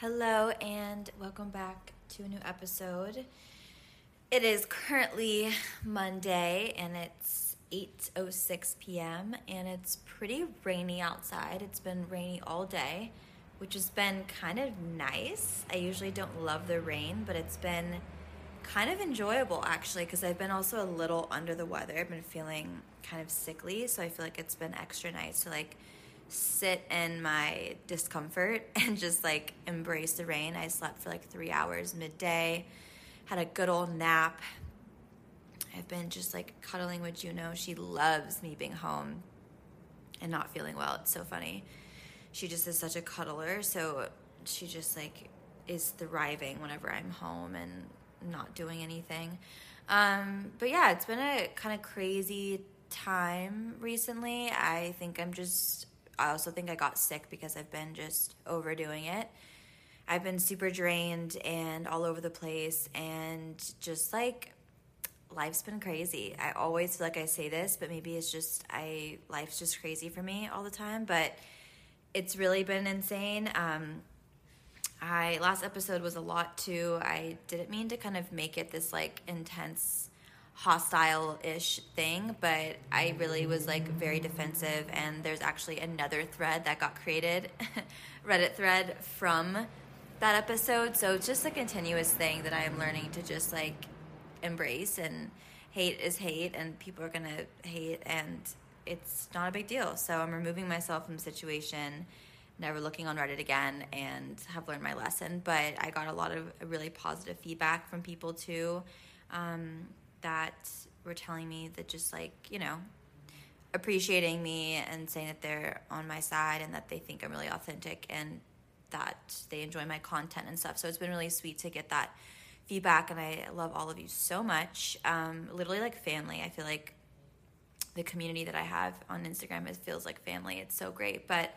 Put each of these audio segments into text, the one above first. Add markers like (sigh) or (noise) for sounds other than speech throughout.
Hello and welcome back to a new episode. It is currently Monday and it's 8:06 p.m. and it's pretty rainy outside. It's been rainy all day, which has been kind of nice. I usually don't love the rain, but it's been kind of enjoyable actually because I've been also a little under the weather. I've been feeling kind of sickly, so I feel like it's been extra nice to like sit in my discomfort (laughs) and just like embrace the rain. I slept for like three hours midday, had a good old nap. I've been just like cuddling with Juno. She loves me being home and not feeling well. It's so funny. She just is such a cuddler. So she just like is thriving whenever I'm home and not doing anything. Um, but yeah, it's been a kind of crazy time recently. I think I'm just I also think I got sick because I've been just overdoing it. I've been super drained and all over the place, and just like life's been crazy. I always feel like I say this, but maybe it's just I life's just crazy for me all the time. But it's really been insane. Um, I last episode was a lot too. I didn't mean to kind of make it this like intense hostile ish thing, but I really was like very defensive. And there's actually another thread that got created, (laughs) Reddit thread from that episode. So it's just a continuous thing that I am learning to just like embrace. And hate is hate, and people are gonna hate, and it's not a big deal. So I'm removing myself from the situation. Never looking on Reddit again and have learned my lesson. But I got a lot of really positive feedback from people too. Um, that were telling me that just like, you know, appreciating me and saying that they're on my side and that they think I'm really authentic and that they enjoy my content and stuff. So it's been really sweet to get that feedback and I love all of you so much. Um, literally like family. I feel like the community that I have on Instagram it feels like family. It's so great. But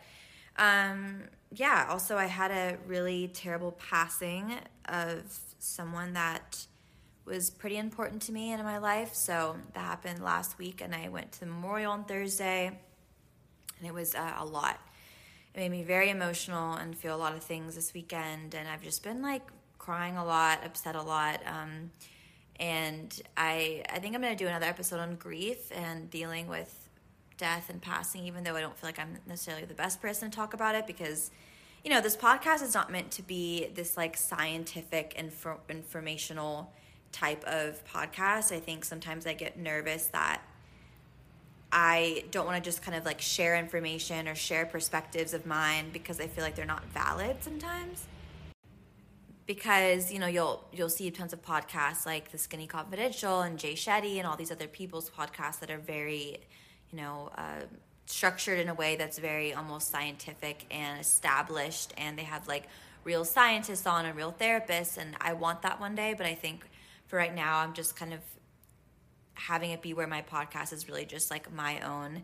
um, yeah, also I had a really terrible passing of someone that was pretty important to me in my life. So that happened last week, and I went to the memorial on Thursday, and it was uh, a lot. It made me very emotional and feel a lot of things this weekend, and I've just been like crying a lot, upset a lot. Um, and I, I think I'm going to do another episode on grief and dealing with death and passing, even though I don't feel like I'm necessarily the best person to talk about it because you know, this podcast is not meant to be this like scientific info- informational type of podcast. I think sometimes I get nervous that I don't want to just kind of like share information or share perspectives of mine because I feel like they're not valid sometimes. Because you know you'll you'll see tons of podcasts like the Skinny Confidential and Jay Shetty and all these other people's podcasts that are very, you know, uh, structured in a way that's very almost scientific and established, and they have like real scientists on and real therapists, and I want that one day. But I think for right now, I'm just kind of having it be where my podcast is really just like my own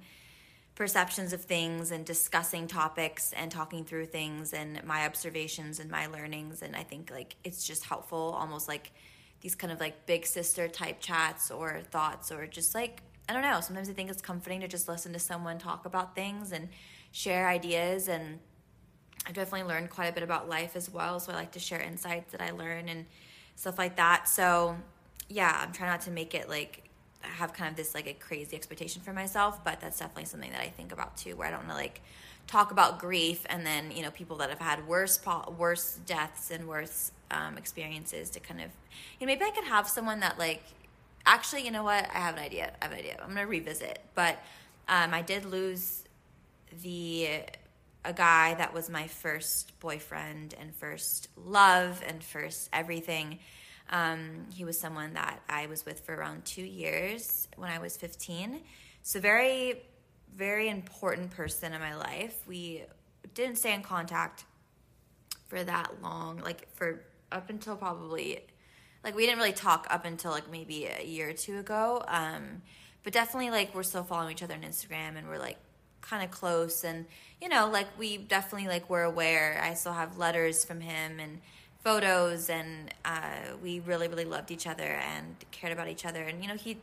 perceptions of things and discussing topics and talking through things and my observations and my learnings. And i think like it's just helpful almost like these kind of like big sister type chats or thoughts or just like i don't know sometimes i think it's comforting to just listen to someone talk about things and share ideas. And i've definitely learned quite a bit about life as well. So i like to share insights that i learn and stuff like that. So yeah, I'm trying not to make it like have kind of this like a crazy expectation for myself, but that's definitely something that I think about too, where I don't want to like talk about grief and then you know people that have had worse worse deaths and worse um, experiences to kind of you know maybe I could have someone that like actually you know what? I have an idea. I have an idea. I'm gonna revisit, but um, I did lose the a guy that was my first boyfriend and first love and first everything. Um, he was someone that I was with for around two years when I was 15. So, very, very important person in my life. We didn't stay in contact for that long, like for up until probably like we didn't really talk up until like maybe a year or two ago. Um, but definitely like we're still following each other on Instagram and we're like kind of close and you know like we definitely like we're aware. I still have letters from him and photos and uh, we really really loved each other and cared about each other. And you know he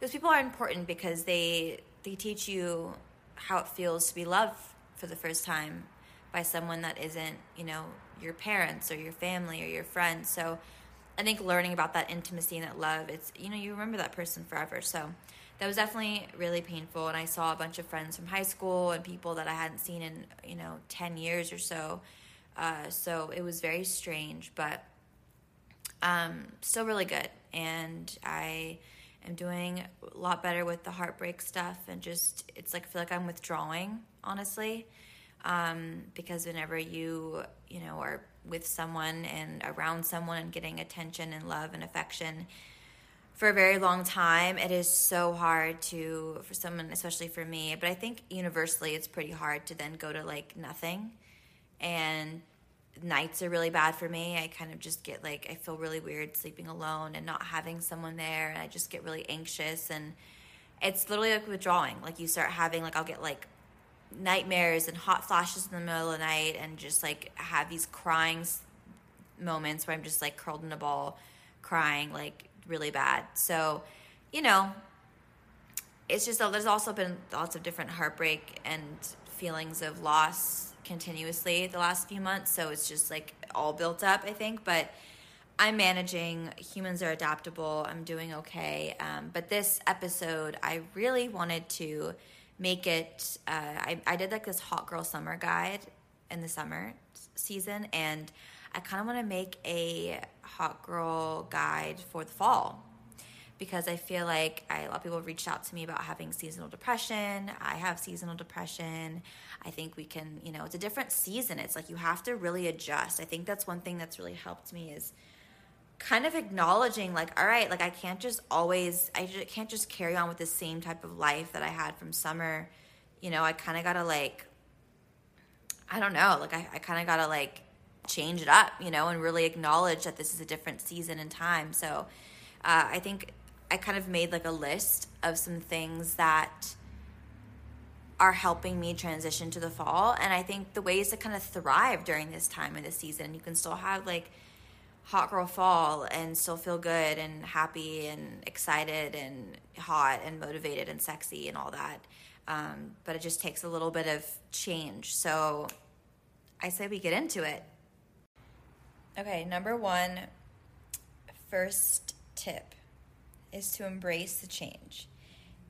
those people are important because they they teach you how it feels to be loved for the first time by someone that isn't you know your parents or your family or your friends. So i think learning about that intimacy and that love it's you know you remember that person forever. So that was definitely really painful and i saw a bunch of friends from high school and people that i hadn't seen in you know 10 years or so uh, so it was very strange, but um, still really good. And I am doing a lot better with the heartbreak stuff. And just, it's like, I feel like I'm withdrawing, honestly. Um, because whenever you, you know, are with someone and around someone and getting attention and love and affection, for a very long time it is so hard to for someone especially for me but i think universally it's pretty hard to then go to like nothing and nights are really bad for me. I kind of just get like I feel really weird sleeping alone and not having someone there and I just get really anxious and it's literally like withdrawing. Like you start having like I'll get like nightmares and hot flashes in the middle of the night and just like have these crying moments where I'm just like curled in a ball crying like really bad. So, you know, it's just there's also been lots of different heartbreak and feelings of loss continuously the last few months. So it's just like all built up, I think. But I'm managing. Humans are adaptable. I'm doing okay. Um, but this episode, I really wanted to make it. Uh, I, I did like this hot girl summer guide in the summer season, and I kind of want to make a hot girl guide for the fall because I feel like I, a lot of people reached out to me about having seasonal depression. I have seasonal depression. I think we can, you know, it's a different season. It's like you have to really adjust. I think that's one thing that's really helped me is kind of acknowledging like all right like i can't just always i just, can't just carry on with the same type of life that i had from summer you know i kind of gotta like i don't know like i, I kind of gotta like change it up you know and really acknowledge that this is a different season and time so uh, i think I kind of made like a list of some things that are helping me transition to the fall. And I think the ways to kind of thrive during this time of the season, you can still have like hot girl fall and still feel good and happy and excited and hot and motivated and sexy and all that. Um, but it just takes a little bit of change. So I say we get into it. Okay, number one, first tip is to embrace the change.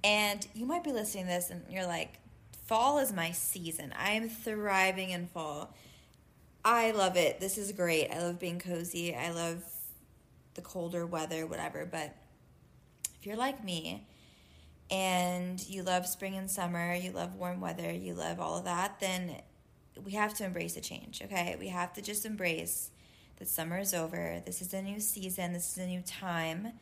And you might be listening to this and you're like, fall is my season. I am thriving in fall. I love it. This is great. I love being cozy. I love the colder weather, whatever. But if you're like me and you love spring and summer, you love warm weather, you love all of that, then we have to embrace the change, okay? We have to just embrace that summer is over. This is a new season, this is a new time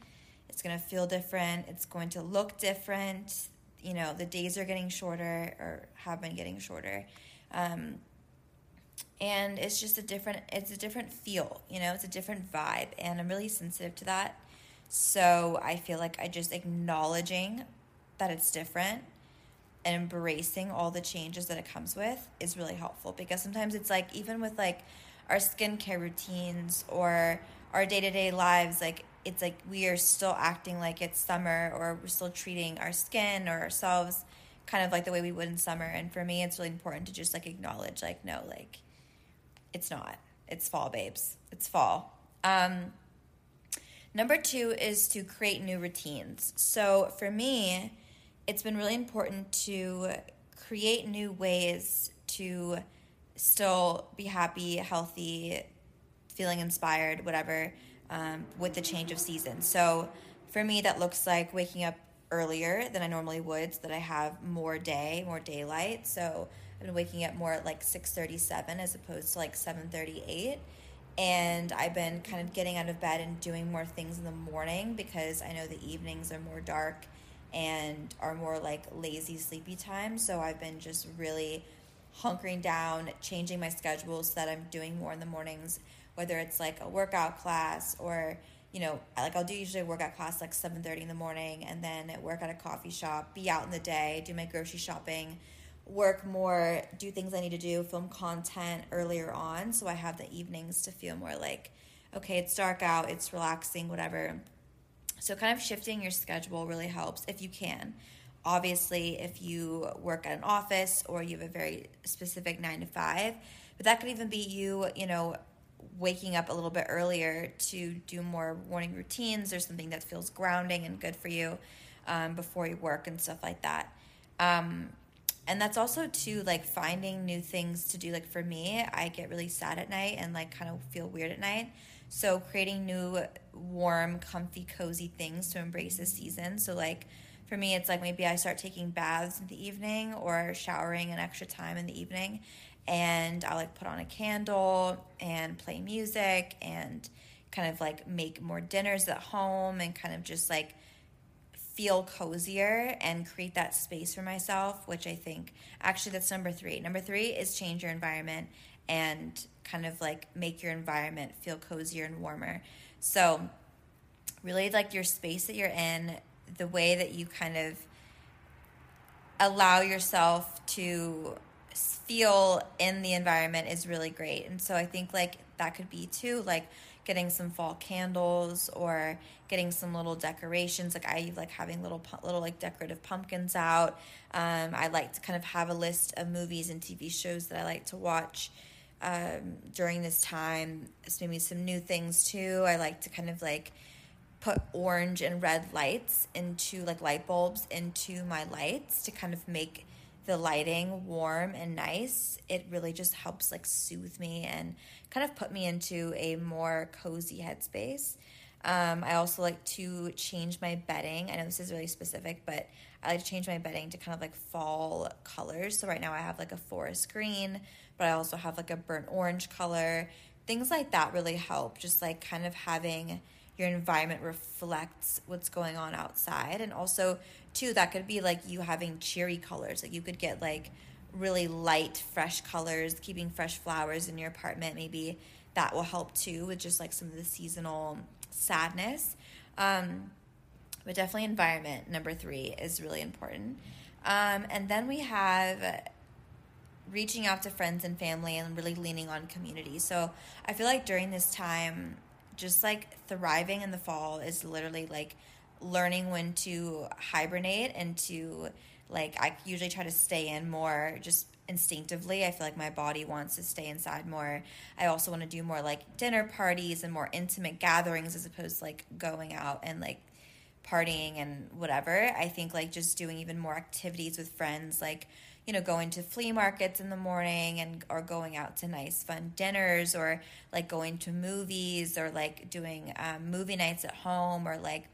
it's going to feel different. It's going to look different. You know, the days are getting shorter or have been getting shorter. Um, and it's just a different it's a different feel you know it's a different vibe and i'm really sensitive to that so i feel like i just acknowledging that it's different and embracing all the changes that it comes with is really helpful because sometimes it's like even with like our skincare routines or our day-to-day lives like it's like we are still acting like it's summer or we're still treating our skin or ourselves kind of like the way we would in summer. And for me it's really important to just like acknowledge like no like it's not. It's fall babes. It's fall. Um number two is to create new routines. So for me it's been really important to create new ways to still be happy healthy feeling inspired whatever um, with the change of season. So for me, that looks like waking up earlier than I normally would, so that I have more day, more daylight. So I've been waking up more at like six thirty seven as opposed to like seven thirty eight. And I've been kind of getting out of bed and doing more things in the morning because I know the evenings are more dark and are more like lazy, sleepy time. So I've been just really hunkering down, changing my schedule so that I'm doing more in the mornings, whether it's like a workout class or you know, like I'll do usually a workout class like 7:30 in the morning and then work at a coffee shop, be out in the day, do my grocery shopping, work more, do things I need to do, film content earlier on so I have the evenings to feel more like okay, it's dark out, it's relaxing, whatever. So kind of shifting your schedule really helps if you can. Obviously, if you work at an office or you have a very specific 9 to 5, but that could even be you, you know, waking up a little bit earlier to do more morning routines or something that feels grounding and good for you um, before you work and stuff like that. Um, and that's also too like finding new things to do. Like for me, I get really sad at night and like kind of feel weird at night. So creating new warm, comfy, cozy things to embrace the season. So like for me, it's like maybe I start taking baths in the evening or showering an extra time in the evening and I'll like put on a candle and play music and kind of like make more dinners at home and kind of just like feel cozier and create that space for myself, which I think actually that's number three. Number three is change your environment and kind of like make your environment feel cozier and warmer. So, really like your space that you're in, the way that you kind of allow yourself to feel in the environment is really great. And so I think like that could be too like getting some fall candles or getting some little decorations. Like I like having little little like decorative pumpkins out. Um, I like to kind of have a list of movies and TV shows that I like to watch um, during this time. It's maybe some new things too. I like to kind of like put orange and red lights into like light bulbs into my lights to kind of make the lighting warm and nice, it really just helps like soothe me and kind of put me into a more cozy headspace. Um, I also like to change my bedding. I know this is really specific, but I like to change my bedding to kind of like fall colors. So right now I have like a forest green, but I also have like a burnt orange color. Things like that really help. Just like kind of having your environment reflects what's going on outside. And also too that could be like you having cheery colors. Like you could get like really light fresh colors keeping fresh flowers in your apartment. Maybe that will help too with just like some of the seasonal sadness. Um, but definitely environment number three is really important. Um, and then we have reaching out to friends and family and really leaning on community. So i feel like during this time just like thriving in the fall is literally like learning when to hibernate and to like I usually try to stay in more just instinctively. I feel like my body wants to stay inside more. I also want to do more like dinner parties and more intimate gatherings as opposed to like going out and like partying and whatever. I think like just doing even more activities with friends like you know going to flea markets in the morning and or going out to nice fun dinners or like going to movies or like doing um, movie nights at home or like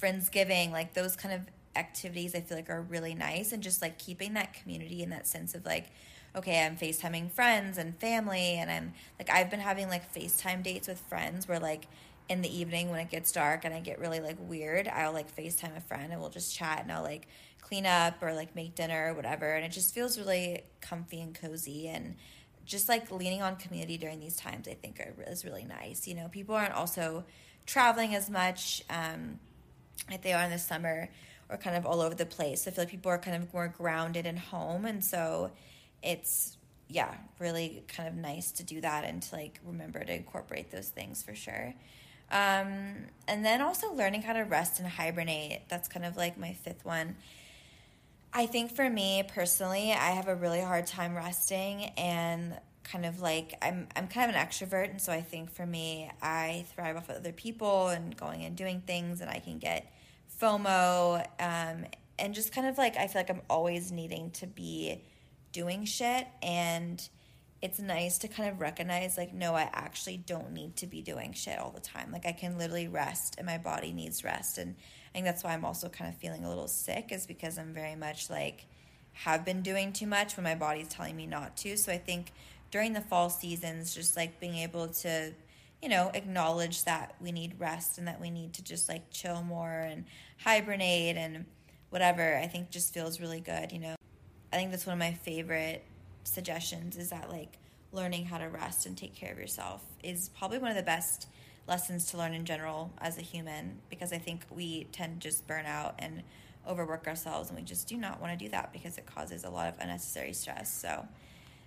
friendsgiving like those kind of activities i feel like are really nice and just like keeping that community and that sense of like okay i'm facetiming friends and family and i'm like i've been having like facetime dates with friends where like in the evening when it gets dark and i get really like weird i'll like facetime a friend and we'll just chat and i'll like clean up or like make dinner or whatever. And it just feels really comfy and cozy and just like leaning on community during these times, I think are, is really nice. You know, people aren't also traveling as much um, like they are in the summer or kind of all over the place. I feel like people are kind of more grounded and home. And so it's, yeah, really kind of nice to do that and to like remember to incorporate those things for sure. Um, and then also learning how to rest and hibernate. That's kind of like my fifth one. I think for me personally, I have a really hard time resting and kind of like I'm I'm kind of an extrovert and so I think for me I thrive off of other people and going and doing things and I can get FOMO um, and just kind of like I feel like I'm always needing to be doing shit and it's nice to kind of recognize like no I actually don't need to be doing shit all the time like I can literally rest and my body needs rest and I think that's why I'm also kind of feeling a little sick, is because I'm very much like have been doing too much when my body's telling me not to. So I think during the fall seasons, just like being able to, you know, acknowledge that we need rest and that we need to just like chill more and hibernate and whatever, I think just feels really good, you know. I think that's one of my favorite suggestions is that like learning how to rest and take care of yourself is probably one of the best lessons to learn in general as a human because I think we tend to just burn out and overwork ourselves and we just do not want to do that because it causes a lot of unnecessary stress. So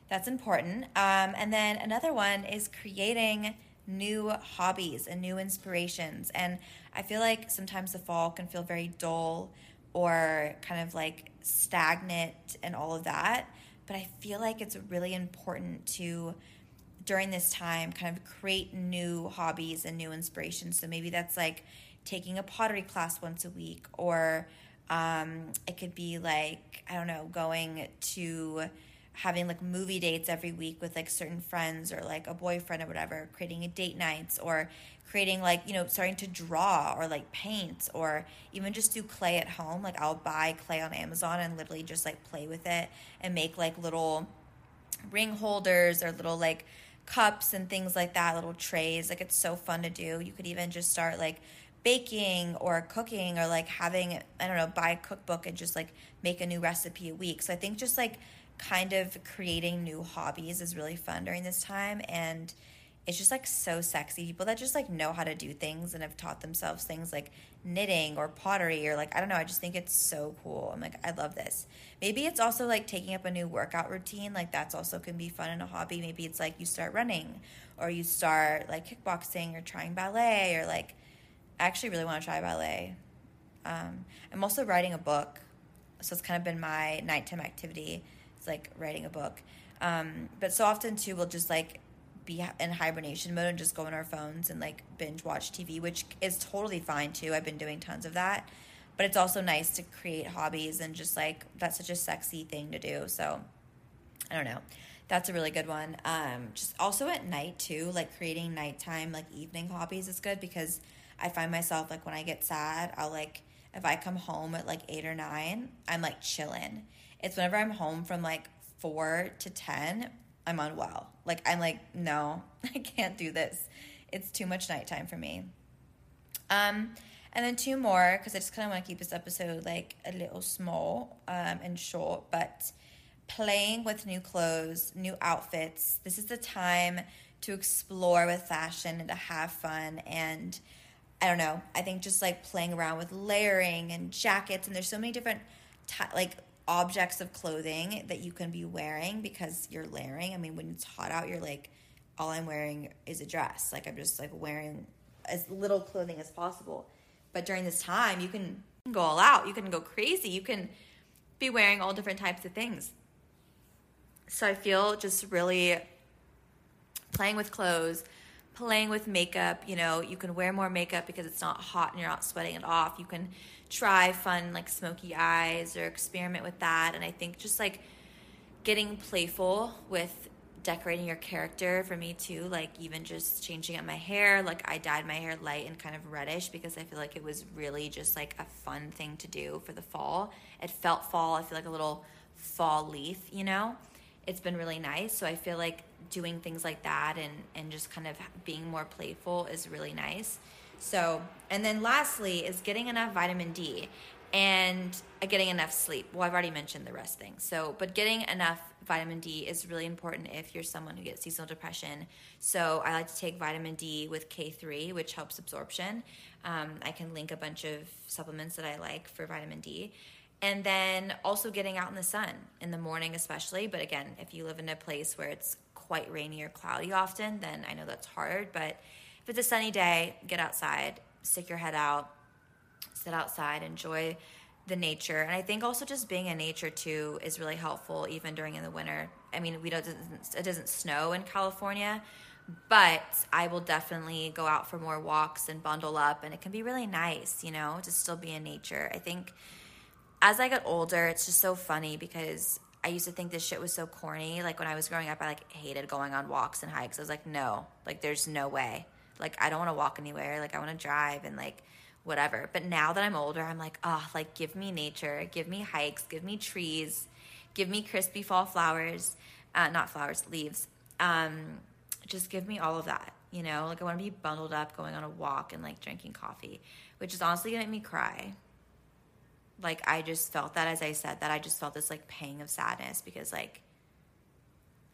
that's important. Um, and then another one is creating new hobbies and new inspirations. And I feel like sometimes the fall can feel very dull or kind of like stagnant and all of that. But I feel like it's really important to, during this time, kind of create new hobbies and new inspirations. So maybe that's like taking a pottery class once a week, or um, it could be like, I don't know, going to having like movie dates every week with like certain friends or like a boyfriend or whatever, creating a date nights or creating like, you know, starting to draw or like paint or even just do clay at home. Like I'll buy clay on Amazon and literally just like play with it and make like little ring holders or little like cups and things like that, little trays. Like it's so fun to do. You could even just start like baking or cooking or like having I don't know, buy a cookbook and just like make a new recipe a week. So I think just like kind of creating new hobbies is really fun during this time and it's just like so sexy. People that just like know how to do things and have taught themselves things like knitting or pottery or like i don't know i just think it's so cool. I'm like i love this. Maybe it's also like taking up a new workout routine like that's also can be fun in a hobby. Maybe it's like you start running or you start like kickboxing or trying ballet or like i actually really want to try ballet. Um, i'm also writing a book so it's kind of been my nighttime activity like writing a book. Um, but so often too, we'll just like be in hibernation mode and just go on our phones and like binge watch TV, which is totally fine too. I've been doing tons of that. But it's also nice to create hobbies and just like that's such a sexy thing to do. So I don't know. That's a really good one. Um, just also at night too, like creating nighttime, like evening hobbies is good because I find myself like when I get sad, I'll like if I come home at like eight or nine, I'm like chilling. It's whenever I'm home from like four to 10, I'm unwell. Like, I'm like, no, (laughs) I can't do this. It's too much nighttime for me. Um, and then two more, because I just kind of want to keep this episode like a little small um, and short, but playing with new clothes, new outfits. This is the time to explore with fashion and to have fun. And I don't know, I think just like playing around with layering and jackets, and there's so many different t- like objects of clothing that you can be wearing because you're layering. I mean, when it's hot out, you're like, all I'm wearing is a dress. Like I'm just like wearing as little clothing as possible. But during this time, you can go all out. You can go crazy. You can be wearing all different types of things. So I feel just really playing with clothes, playing with makeup. You know, you can wear more makeup because it's not hot and you're not sweating it off. You can try fun like smoky eyes or experiment with that. And I think just like getting playful with decorating your character for me too like even just changing up my hair like i dyed my hair light and kind of reddish because i feel like it was really just like a fun thing to do for the fall it felt fall i feel like a little fall leaf you know it's been really nice so i feel like doing things like that and and just kind of being more playful is really nice so, and then lastly is getting enough vitamin D and uh, getting enough sleep. Well, I've already mentioned the rest things. So, but getting enough vitamin D is really important if you're someone who gets seasonal depression. So, I like to take vitamin D with K3, which helps absorption. Um, I can link a bunch of supplements that I like for vitamin D. And then also getting out in the sun in the morning, especially. But again, if you live in a place where it's quite rainy or cloudy often, then I know that's hard. But if it's a sunny day, get outside, stick your head out, sit outside, enjoy the nature. And I think also just being in nature too is really helpful, even during in the winter. I mean, we don't it doesn't snow in California, but I will definitely go out for more walks and bundle up, and it can be really nice, you know, to still be in nature. I think as I get older, it's just so funny because I used to think this shit was so corny. Like when I was growing up, I like hated going on walks and hikes. I was like, no, like there's no way. Like I don't want to walk anywhere. Like I want to drive and like whatever. But now that I'm older, I'm like, oh, like give me nature, give me hikes, give me trees, give me crispy fall flowers, uh, not flowers, leaves. Um, just give me all of that. You know, like I want to be bundled up, going on a walk and like drinking coffee, which is honestly gonna make me cry. Like I just felt that as I said that, I just felt this like pang of sadness because like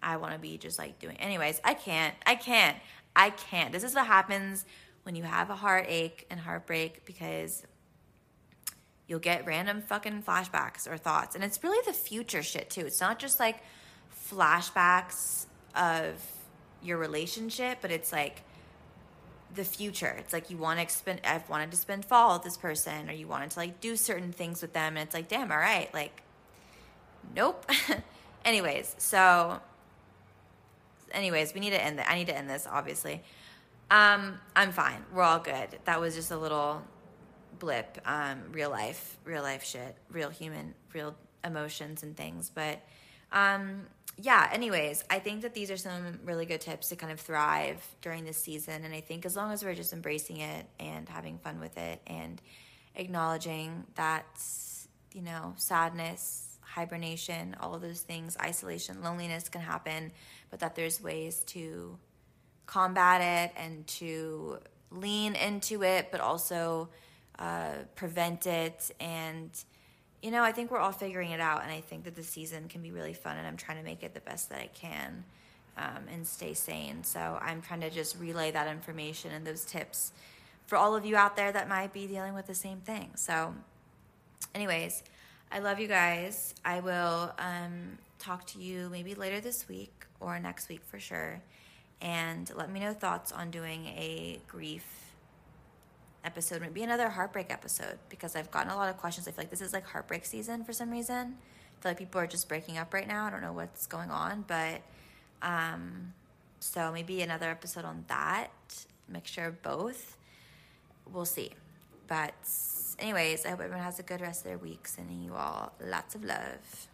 I want to be just like doing. Anyways, I can't. I can't. I can't. This is what happens when you have a heartache and heartbreak because you'll get random fucking flashbacks or thoughts. And it's really the future shit too. It's not just like flashbacks of your relationship, but it's like the future. It's like you want to spend I've wanted to spend fall with this person or you wanted to like do certain things with them and it's like, damn, all right, like nope. (laughs) anyways, so anyways, we need to end it. I need to end this, obviously. Um, I'm fine. We're all good. That was just a little blip. Um, real life, real life shit, real human, real emotions and things. But um, yeah, anyways, I think that these are some really good tips to kind of thrive during this season. And I think as long as we're just embracing it and having fun with it and acknowledging that, you know, sadness, hibernation, all of those things, isolation, loneliness can happen, but that there's ways to combat it and to lean into it, but also uh, prevent it and you know, I think we're all figuring it out, and I think that the season can be really fun, and I'm trying to make it the best that I can um, and stay sane. So I'm trying to just relay that information and those tips for all of you out there that might be dealing with the same thing. So, anyways, I love you guys. I will um, talk to you maybe later this week or next week for sure. And let me know thoughts on doing a grief episode, might be another heartbreak episode, because I've gotten a lot of questions. I feel like this is like heartbreak season for some reason. I feel like people are just breaking up right now. I don't know what's going on, but um, so maybe another episode on that, mixture of both. We'll see. But, anyways, I hope everyone has a good rest of their week. Sending you all lots of love.